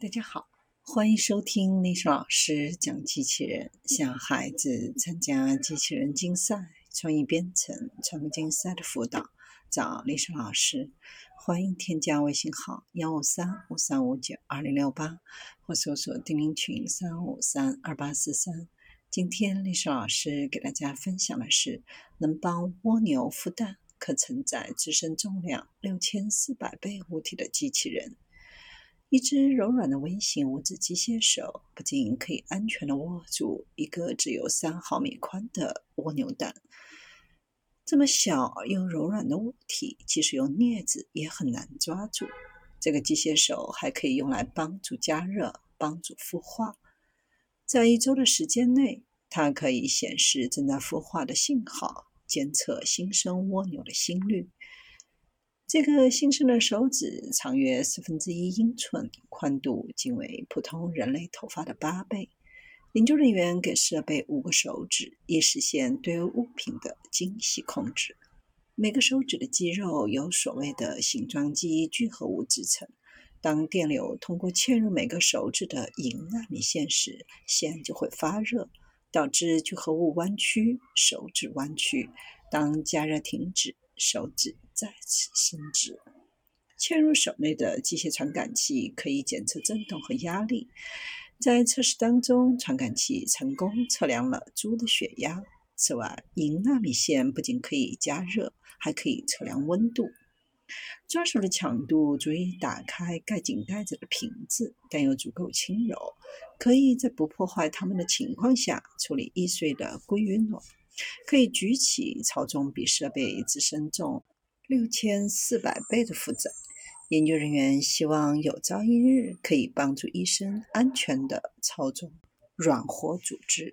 大家好，欢迎收听历史老师讲机器人，向孩子参加机器人竞赛、创意编程、创客竞赛的辅导，找历史老师。欢迎添加微信号幺五三五三五九二零六八，或搜索钉钉群三五三二八四三。今天历史老师给大家分享的是，能帮蜗牛孵蛋、可承载自身重量六千四百倍物体的机器人。一只柔软的微型五指机械手，不仅可以安全地握住一个只有三毫米宽的蜗牛蛋，这么小又柔软的物体，即使用镊子也很难抓住。这个机械手还可以用来帮助加热、帮助孵化。在一周的时间内，它可以显示正在孵化的信号，监测新生蜗牛的心率。这个新生的手指长约四分之一英寸，宽度仅为普通人类头发的八倍。研究人员给设备五个手指，以实现对物品的精细控制。每个手指的肌肉由所谓的形状记忆聚合物制成。当电流通过嵌入每个手指的银纳米线时，线就会发热，导致聚合物弯曲，手指弯曲。当加热停止，手指再次伸直。嵌入手内的机械传感器可以检测振动和压力。在测试当中，传感器成功测量了猪的血压。此外，银纳米线不仅可以加热，还可以测量温度。抓手的强度足以打开盖紧盖子的瓶子，但又足够轻柔，可以在不破坏它们的情况下处理易碎的硅云卵。可以举起、操纵比设备自身重六千四百倍的负载。研究人员希望有朝一日可以帮助医生安全的操纵软活组织。